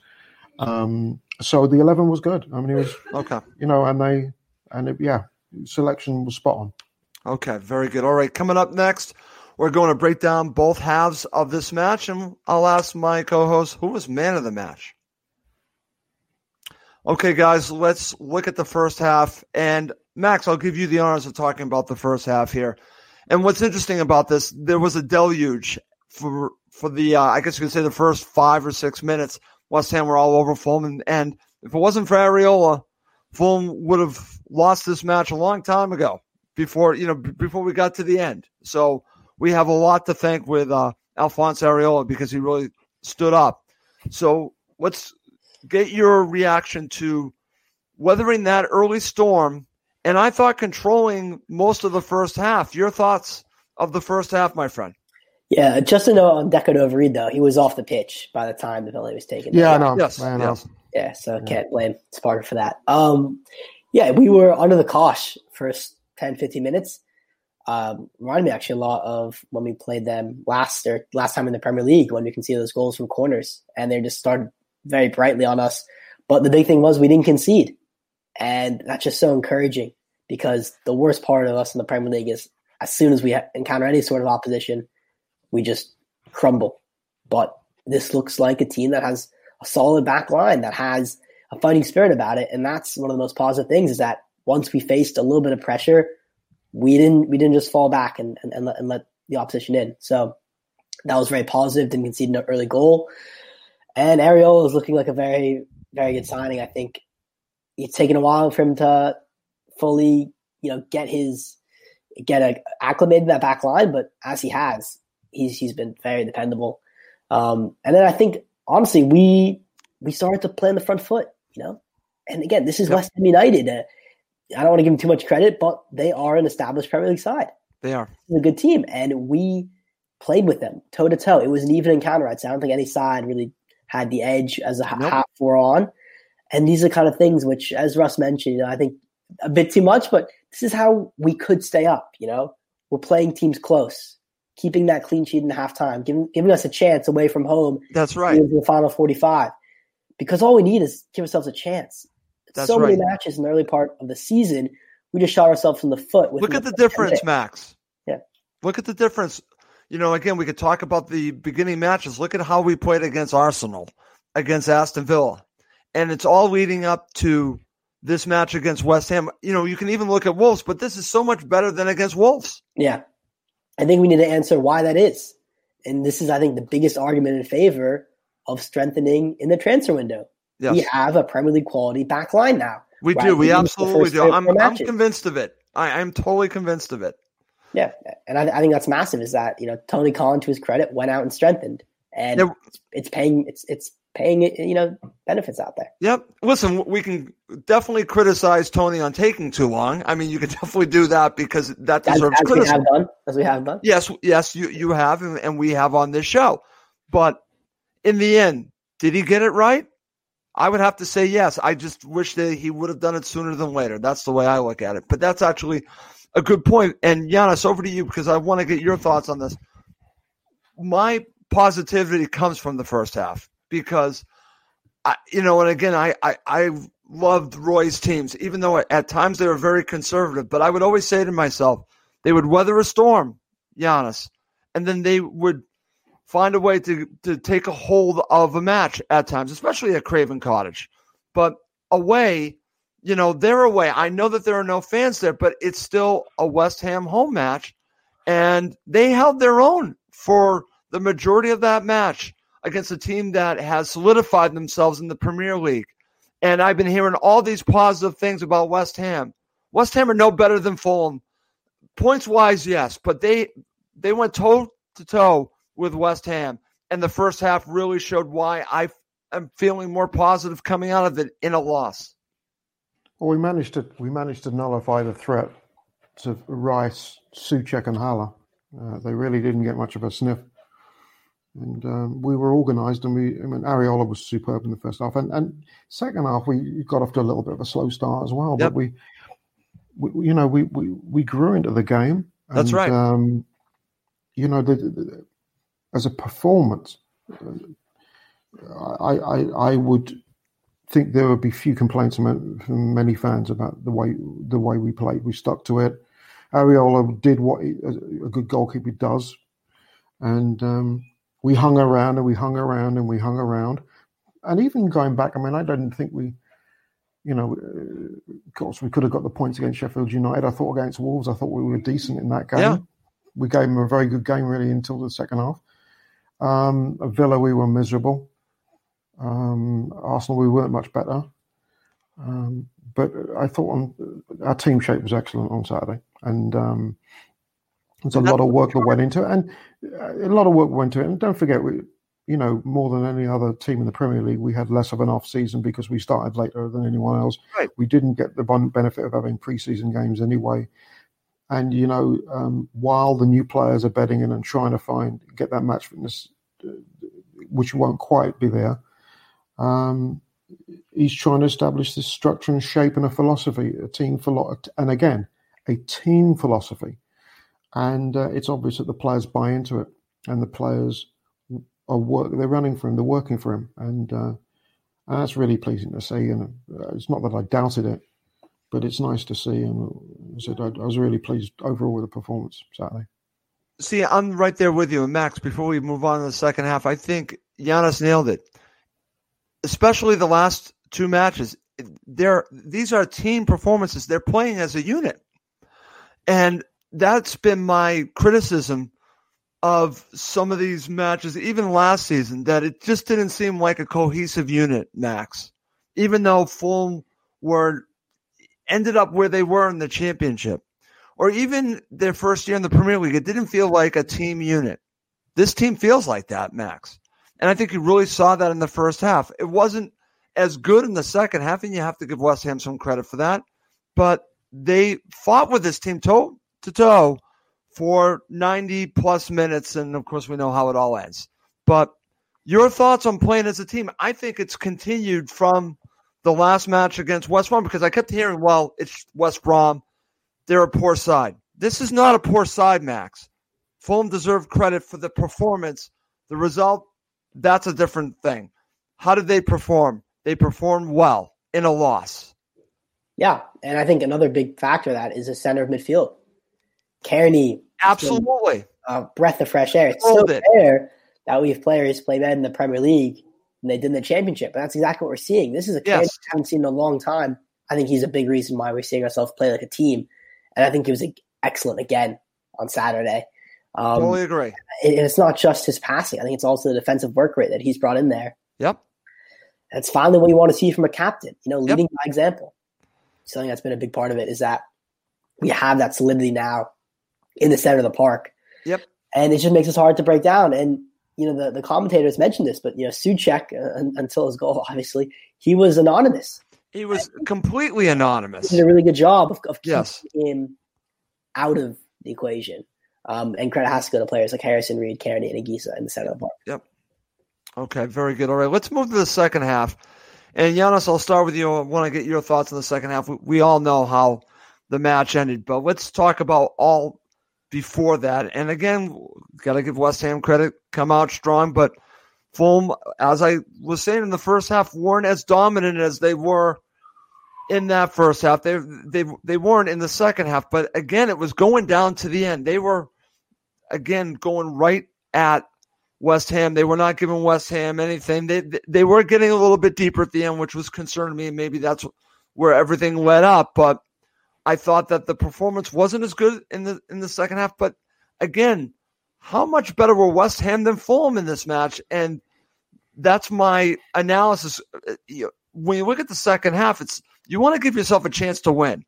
Um, so the eleven was good. I mean, it was okay. You know, and they and it, yeah, selection was spot on. Okay, very good. All right, coming up next, we're going to break down both halves of this match, and I'll ask my co-host who was man of the match. Okay, guys, let's look at the first half. And Max, I'll give you the honors of talking about the first half here. And what's interesting about this, there was a deluge for for the uh, I guess you could say the first five or six minutes. West Ham were all over Fulham, and, and if it wasn't for Areola, Fulham would have lost this match a long time ago. Before you know, before we got to the end. So we have a lot to thank with uh, Alphonse Areola because he really stood up. So let's get your reaction to weathering that early storm and I thought controlling most of the first half. Your thoughts of the first half, my friend? Yeah, just to know on Decordova Reid though, he was off the pitch by the time the penalty was taken. Yeah, I know. Yes, I know. Yeah, so yeah. can't blame Sparta for that. Um, yeah, we were under the cosh first 10, 15 minutes. Um, reminded me actually a lot of when we played them last or last time in the Premier League when we can see those goals from corners and they just started very brightly on us. But the big thing was we didn't concede, and that's just so encouraging because the worst part of us in the Premier League is as soon as we encounter any sort of opposition, we just crumble. But this looks like a team that has a solid back line that has a fighting spirit about it, and that's one of the most positive things is that once we faced a little bit of pressure, we didn't we didn't just fall back and and, and, let, and let the opposition in. So that was very positive. Didn't concede an early goal, and Areola is looking like a very very good signing. I think it's taken a while for him to fully, you know, get his get a, acclimated that back line, but as he has, he's he's been very dependable. Um, and then I think honestly, we we started to play on the front foot, you know. And again, this is yep. West Ham United. Uh, I don't want to give them too much credit, but they are an established Premier League side. They are a good team, and we played with them toe to toe. It was an even encounter. I'd say I don't think any side really had the edge as a nope. half four on. And these are kind of things which, as Russ mentioned, you know, I think a bit too much, but this is how we could stay up. You know, we're playing teams close, keeping that clean sheet in halftime, giving giving us a chance away from home. That's right. the final forty-five, because all we need is give ourselves a chance. That's so right. many matches in the early part of the season, we just shot ourselves in the foot. Look at the difference, Max. Yeah. Look at the difference. You know, again, we could talk about the beginning matches. Look at how we played against Arsenal, against Aston Villa, and it's all leading up to this match against West Ham. You know, you can even look at Wolves, but this is so much better than against Wolves. Yeah. I think we need to answer why that is. and this is, I think, the biggest argument in favor of strengthening in the transfer window. Yes. We have a Premier League quality back line now. We do. We absolutely do. I'm, I'm convinced of it. I, I'm totally convinced of it. Yeah, and I, I think that's massive. Is that you know Tony Khan, to his credit, went out and strengthened, and Yeah. it's, it's paying it's it's paying you know benefits out there. Yep. Listen, we can definitely criticize Tony on taking too long. I mean, you can definitely do that because that deserves as we criticism. have done, as we have done. Yes, yes, you you have, and, and we have on this show. But in the end, did he get it right? I would have to say yes. I just wish that he would have done it sooner than later. That's the way I look at it. But that's actually a good point. And Giannis, over to you because I want to get your thoughts on this. My positivity comes from the first half because, I, you know, and again, I, I I loved Roy's teams, even though at times they were very conservative. But I would always say to myself, they would weather a storm, Giannis, and then they would find a way to to take a hold of a match at times, especially at Craven Cottage. But away, you know, they're away. I know that there are no fans there, but it's still a West Ham home match, and they held their own for the majority of that match against a team that has solidified themselves in the Premier League. And I've been hearing all these positive things about West Ham. West Ham are no better than Fulham. Points wise, yes, but they they went toe to toe with West Ham, and the first half really showed why I am feeling more positive coming out of it in a loss. Well, we managed to we managed to nullify the threat to Rice, Souček, and Haller. Uh, they really didn't get much of a sniff, and um, we were organised. And we, I mean, Areola was superb in the first half, and, and second half we got off to a little bit of a slow start as well. Yep. But we, we, you know, we, we we grew into the game. That's and, right. Um, you know, the, the, as a performance, I, I I would think there would be few complaints from from many fans about the way the way we played. We stuck to it. Areola did what he, a good goalkeeper does, and um, we hung around and we hung around and we hung around. And even going back, I mean, I don't think we, you know, uh, of course, we could have got the points against Sheffield United. I thought against Wolves, I thought we were decent in that game. Yeah. We gave them a very good game, really, until the second half. Um, Villa, we were miserable. Um, Arsenal, we weren't much better. Um, but I thought on, our team shape was excellent on Saturday, and um, there's a lot of work that went into it, and uh, a lot of work went into it. And don't forget, we, you know, more than any other team in the Premier League, we had less of an off season because we started later than anyone else. Right. We didn't get the benefit of having preseason games anyway. And you know, um, while the new players are bedding in and trying to find get that match fitness, uh, which won't quite be there, um, he's trying to establish this structure and shape and a philosophy, a team philosophy, and again, a team philosophy. And uh, it's obvious that the players buy into it, and the players are work. They're running for him. They're working for him, and, uh, and that's really pleasing to see. And uh, it's not that I doubted it, but it's nice to see. And I said I, I was really pleased overall with the performance Saturday. See, I'm right there with you. Max, before we move on to the second half, I think Giannis nailed it. Especially the last two matches. They're these are team performances. They're playing as a unit. And that's been my criticism of some of these matches, even last season, that it just didn't seem like a cohesive unit, Max. Even though Fulham were ended up where they were in the championship or even their first year in the Premier League, it didn't feel like a team unit. This team feels like that, Max. And I think you really saw that in the first half. It wasn't as good in the second half, and you have to give West Ham some credit for that. But they fought with this team toe to toe for 90 plus minutes. And of course, we know how it all ends. But your thoughts on playing as a team? I think it's continued from the last match against West Brom because I kept hearing, well, it's West Brom they're a poor side. This is not a poor side, Max. Fulham deserve credit for the performance. The result, that's a different thing. How did they perform? They performed well in a loss. Yeah, and I think another big factor that is the center of midfield. Cairney, Absolutely. a breath of fresh air. It's so it. rare that we have players play better in the Premier League and they did in the Championship, and that's exactly what we're seeing. This is a Yes. we haven't seen in a long time. I think he's a big reason why we're seeing ourselves play like a team, and I think he was excellent again on Saturday. Um, totally agree. and it's not just his passing. I think it's also the defensive work rate that he's brought in there. Yep. That's finally what you want to see from a captain. You know, Yep. leading by example. Something that's been a big part of it is that we have that solidity now in the center of the park. Yep. And it just makes us hard to break down. And you know, the, the commentators mentioned this, but you know, Souček uh, until his goal, obviously, he was anonymous. He was completely anonymous. He did a really good job of, of keeping Yes. him out of the equation. Um, and credit has to go to players like Harrison Reid, Cairney, and Anguissa in the center of the park. Yep. Okay, very good. All right, let's move to the second half. And Giannis, I'll start with you. I want to get your thoughts on the second half. We, we all know how the match ended, but let's talk about all before that. And again, got to give West Ham credit, come out strong, but Fulham, as I was saying in the first half, weren't as dominant as they were in that first half. They they they weren't in the second half, but again, it was going down to the end. They were again going right at West Ham. They were not giving West Ham anything. They they were getting a little bit deeper at the end, which was concerning me. Maybe that's where everything led up. But I thought that the performance wasn't as good in the in the second half. But again, how much better were West Ham than Fulham in this match? And that's my analysis. Uh, When you look at the second half, it's you want to give yourself a chance to win.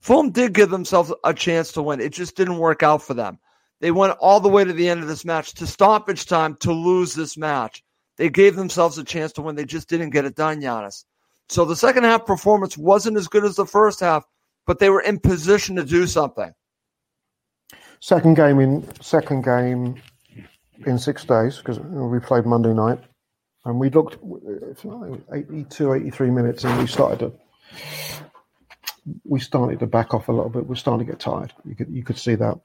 Fulham did give themselves a chance to win. It just didn't work out for them. They went all the way to the end of this match to stoppage time to lose this match. They gave themselves a chance to win. They just didn't get it done, Giannis. So the second half performance wasn't as good as the first half, but they were in position to do something. Second game in second game in six days because we played Monday night, and we looked like 82, 83 minutes, and we started to we started to back off a little bit. We're starting to get tired. You could you could see that,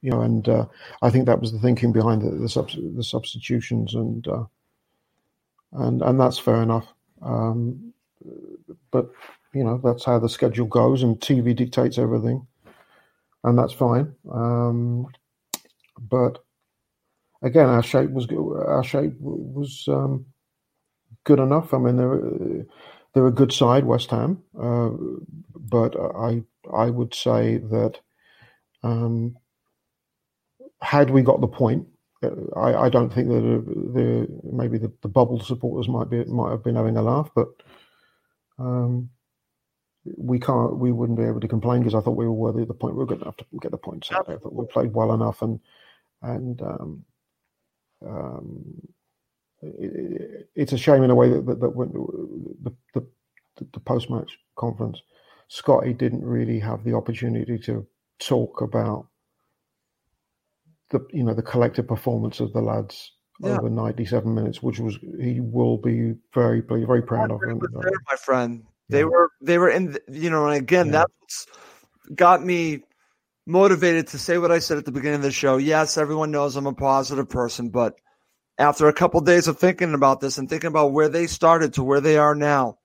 you know, and uh, I think that was the thinking behind the the, subs- the substitutions, and uh, and and that's fair enough. Um, but you know that's how the schedule goes, and TV dictates everything and that's fine. Um, but again, our shape was our shape was um, good enough. I mean, they're they're a good side, West Ham, uh, but I I would say that um, had we got the point, uh, I, I don't think that the, the maybe the, the bubble supporters might be might have been having a laugh, but. Um, we can't we wouldn't be able to complain because I thought we were worthy of the point. We were going to have to get the points out there. I thought we played well enough and and um, um, it, it's a shame in a way that that, that when the the, the post match conference, Scotty didn't really have the opportunity to talk about the you know the collective performance of the lads Yeah. over 97 minutes, which was he will be very very proud of. Uh, my friend. They Yeah. were they were in the, you know, and again, Yeah. that's got me motivated to say what I said at the beginning of the show. Yes, everyone knows I'm a positive person, but after a couple days of thinking about this and thinking about where they started to where they are now,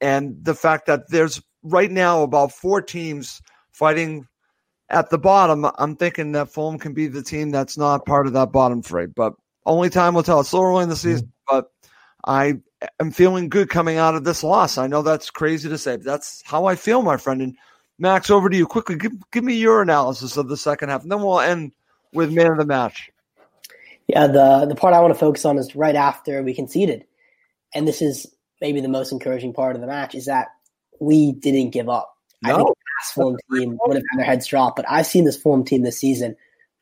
and the fact that there's right now about four teams fighting at the bottom, I'm thinking that Fulham can be the team that's not part of that bottom three. But only time will tell. It's still early in the season, but I am feeling good coming out of this loss. I know that's crazy to say, but that's how I feel, my friend. And Max, over to you quickly. Give, give me your analysis of the second half, and then we'll end with man of the match. Yeah, the the part I want to focus on is right after we conceded, and this is maybe the most encouraging part of the match is that we didn't give up. I No. think the last Fulham team would have had their heads dropped, but I've seen this Fulham team this season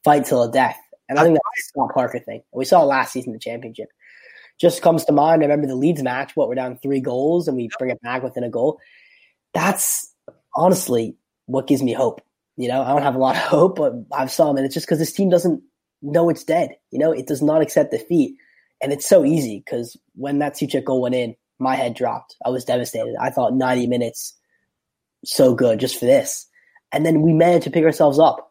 fight till the death, and I think that's a Scott Parker thing. We saw last season the championship. Just comes to mind. I remember the Leeds match. What we're down three goals, and we bring it back within a goal. That's honestly what gives me hope. You know, I don't have a lot of hope, but I've saw them, and it's just because this team doesn't know it's dead. You know, it does not accept defeat. And it's so easy because when that Souček goal went in, my head dropped. I was devastated. I thought 90 minutes, so good just for this. And then we managed to pick ourselves up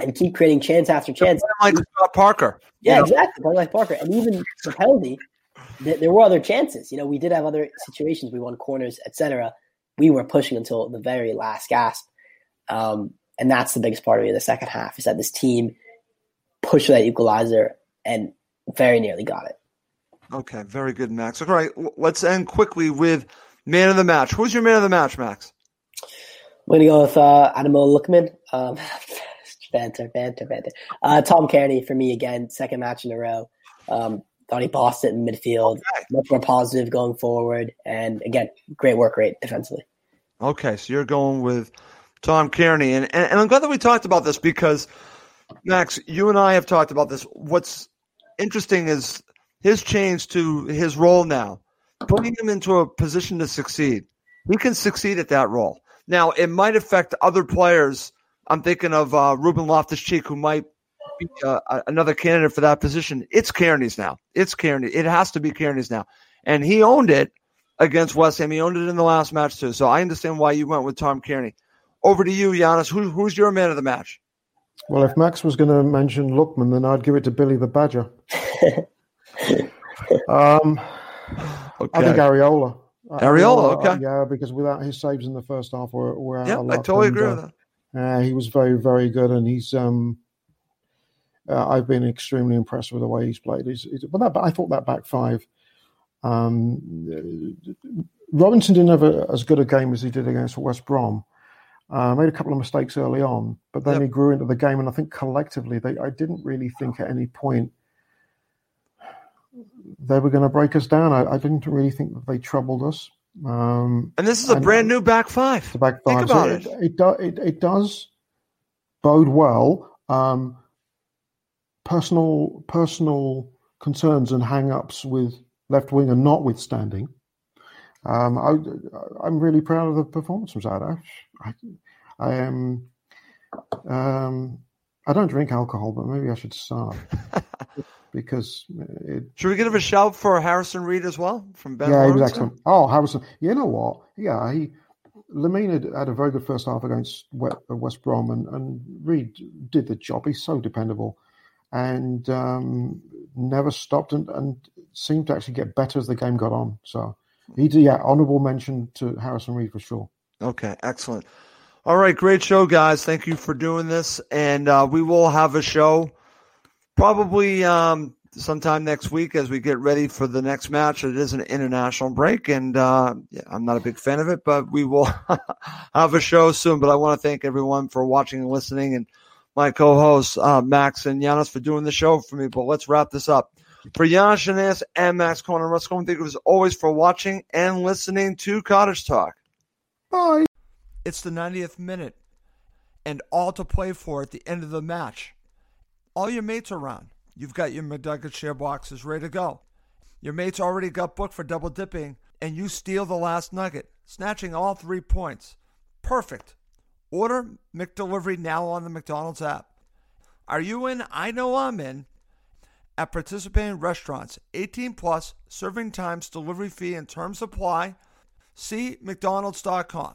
and keep creating chance after chance. Like Scott Parker. Yeah, You know, exactly. Playing like Parker. And even the penalty, th- there were other chances. You know, we did have other situations. We won corners, etc. We were pushing until the very last gasp. Um, and that's the biggest part of me in the second half is that this team pushed that equalizer and very nearly got it. Okay, very good, Max. All right, let's end quickly with man of the match. Who's your man of the match, Max? I'm going to go with uh, Ademola Lookman. Um, banter, banter, banter. Uh, Tom Cairney for me again, second match in a row. Um, thought he bossed it in midfield, okay. much more positive going forward, and again, great work rate defensively. Okay, so you're going with Tom Cairney, and, and and I'm glad that we talked about this because Max, you and I have talked about this. What's interesting is his change to his role now, putting him into a position to succeed. He can succeed at that role. Now, it might affect other players. I'm thinking of uh, Ruben Loftus Cheek, who might be uh, another candidate for that position. It's Cairney's now. It's Cairney. It has to be Cairney's now. And he owned it against West Ham. He owned it in the last match, too. So I understand why you went with Tom Cairney. Over to you, Giannis. Who, who's your man of the match? Well, if Max was going to mention Lookman, then I'd give it to Billy the Badger. um, okay. I think Areola. Areola, okay. Yeah, because without his saves in the first half, we're, we're yeah, I totally and, agree uh, with that. Uh, he was very, very good, and he's. Um, uh, I've been extremely impressed with the way he's played. He's, he's, but that, I thought that back five. Um, Robinson didn't have a, as good a game as he did against West Brom. Uh, made a couple of mistakes early on, but then yep. he grew into the game, and I think collectively, they I didn't really think at any point they were going to break us down. I, I, didn't really think that they troubled us. Um, and this is a brand new back five. The back five. Think about so it. It, it, it, does bode well. Um, personal personal concerns and hang-ups with left wing, winger notwithstanding. Um, I, am really proud of the performance from Zadash. I, I am. Um, I don't drink alcohol, but maybe I should start because it. Should we give a shout for Harrison Reid as well from Ben? Yeah, exactly. Oh, Harrison. You know what? Yeah, he. Lemina had, had a very good first half against West Brom, and, and Reid did the job. He's so dependable, and um, never stopped, and, and seemed to actually get better as the game got on. So, he yeah, honourable mention to Harrison Reid for sure. Okay, excellent. All right, great show, guys. Thank you for doing this, and uh, we will have a show probably um, sometime next week as we get ready for the next match. It is an international break, and uh, yeah, I'm not a big fan of it, but we will have a show soon. But I want to thank everyone for watching and listening, and my co-hosts uh, Max and Giannis for doing the show for me. But let's wrap this up. For Giannis Shanais and Max Corner, Russ Cohen, thank you as always for watching and listening to Cottage Talk. Bye. It's the 90th minute and all to play for at the end of the match. All your mates are around. You've got your McNugget share boxes ready to go. Your mates already got booked for double dipping, and you steal the last nugget, snatching all three points. Perfect. Order McDelivery now on the McDonald's app. Are you in? I know I'm in. At participating restaurants, 18 plus, serving times, delivery fee, and terms apply. See McDonald's.com.